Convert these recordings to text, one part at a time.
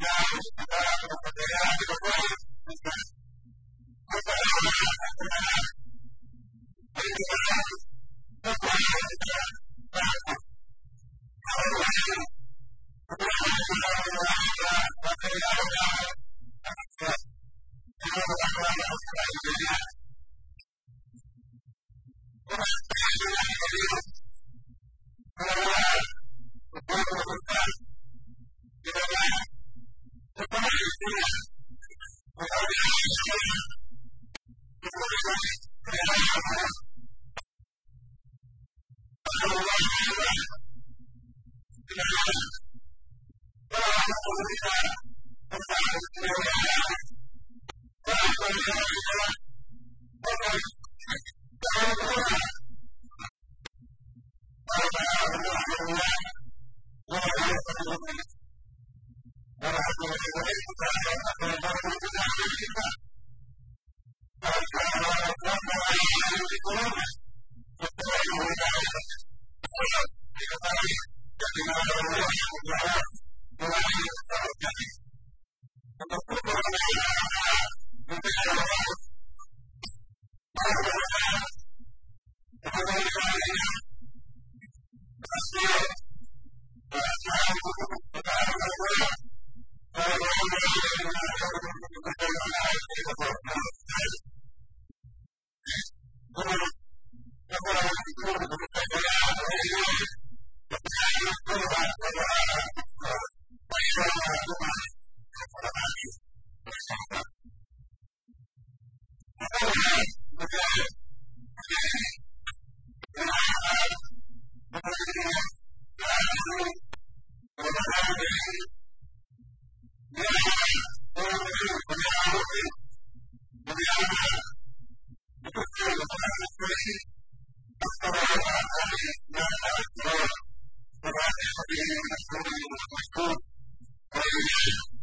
Yeah. Thank you. Thank you. Thank you.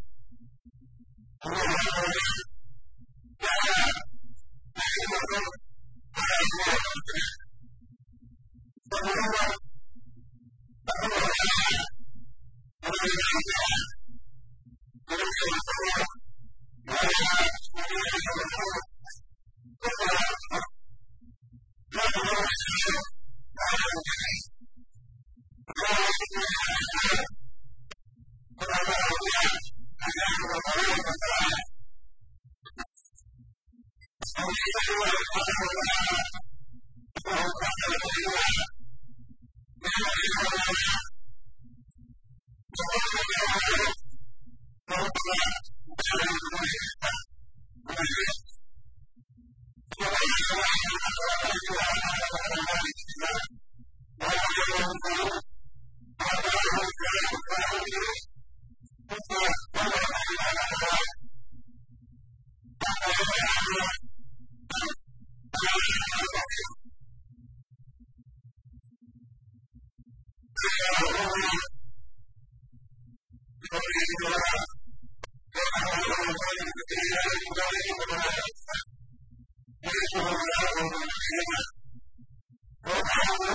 Thank you. I'm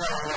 Thank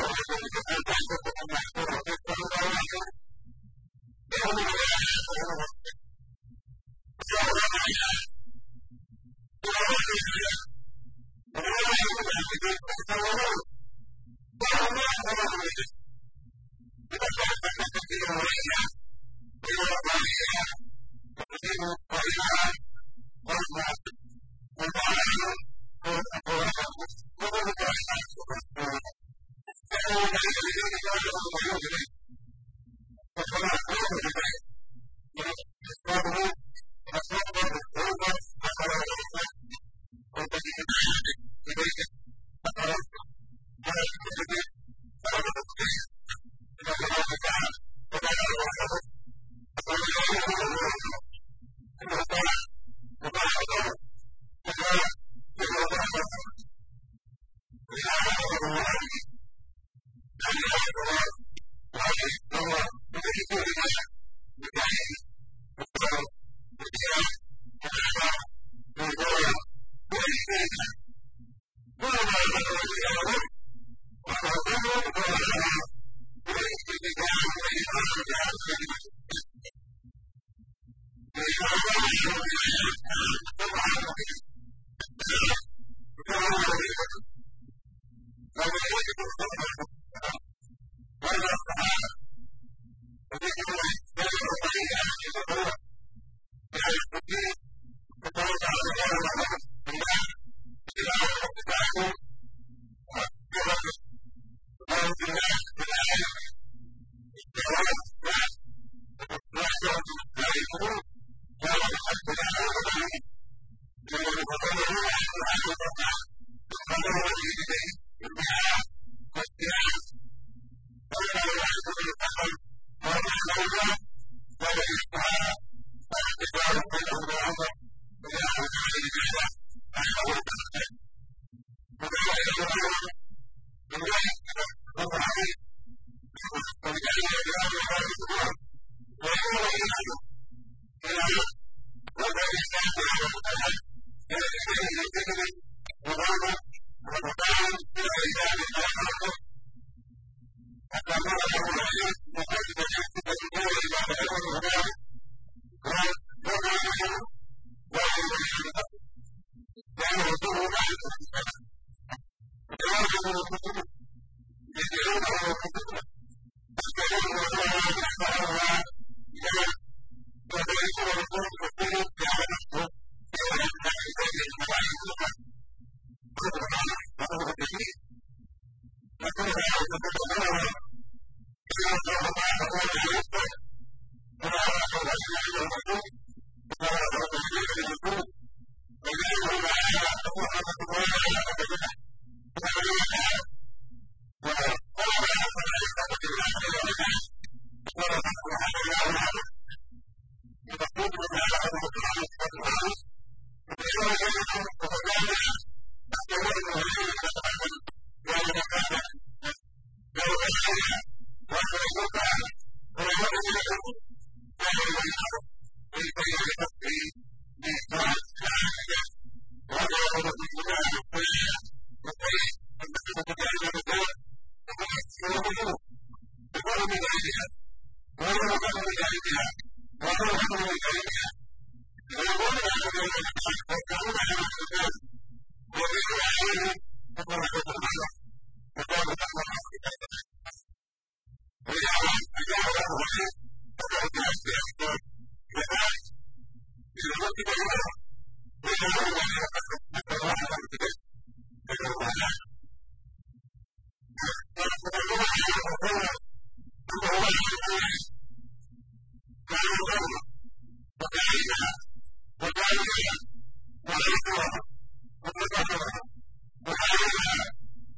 Thank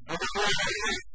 you.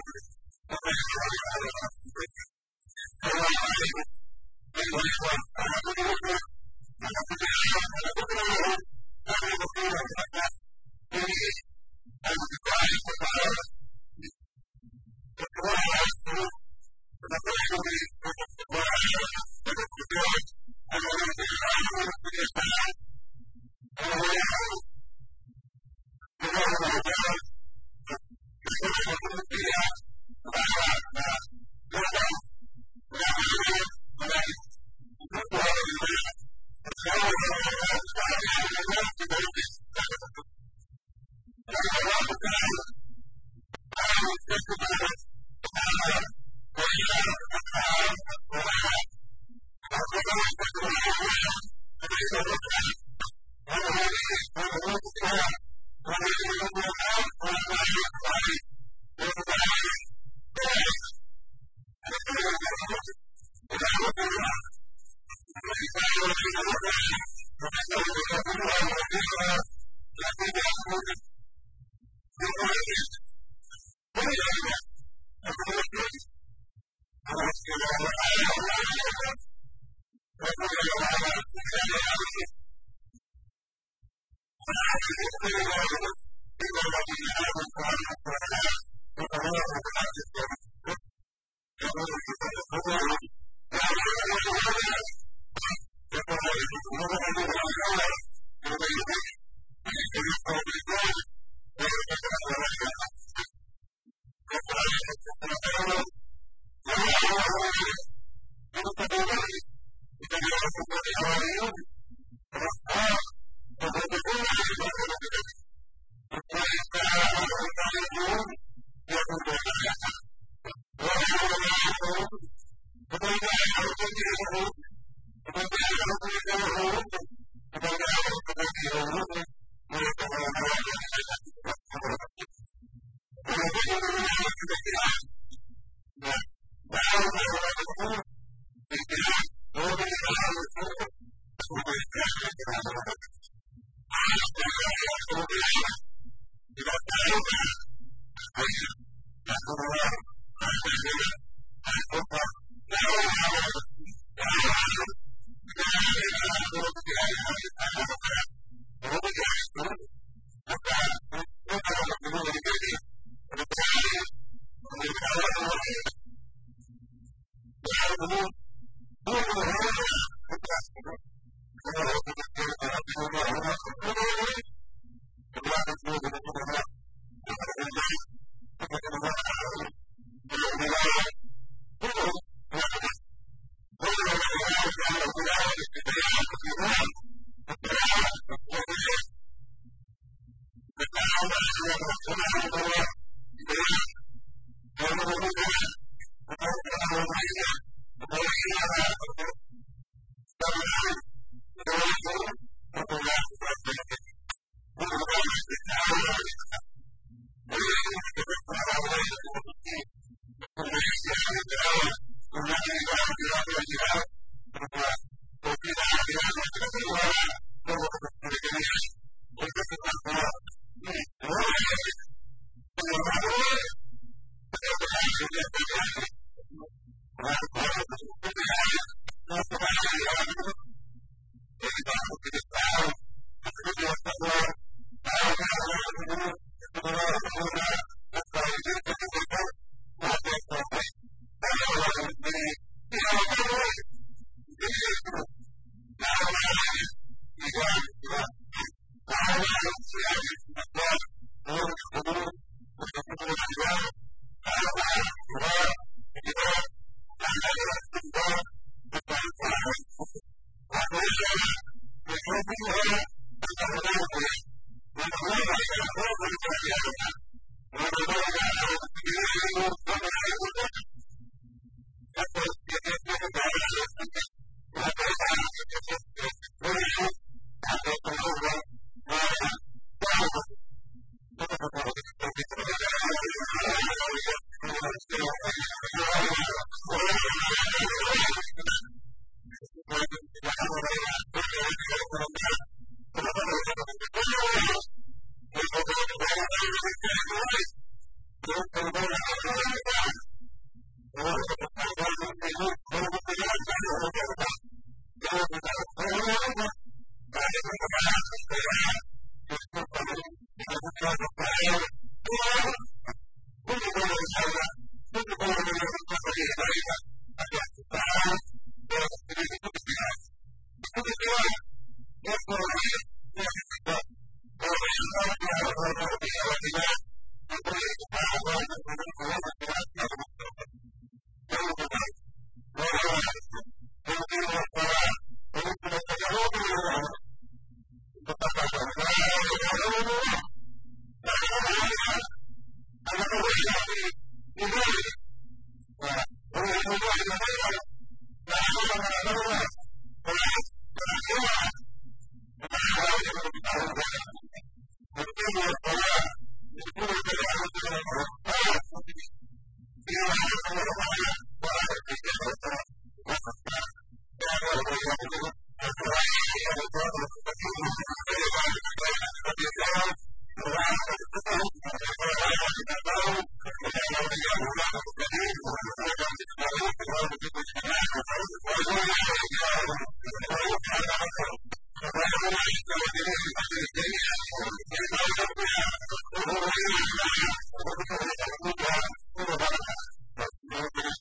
I was just about Thank you.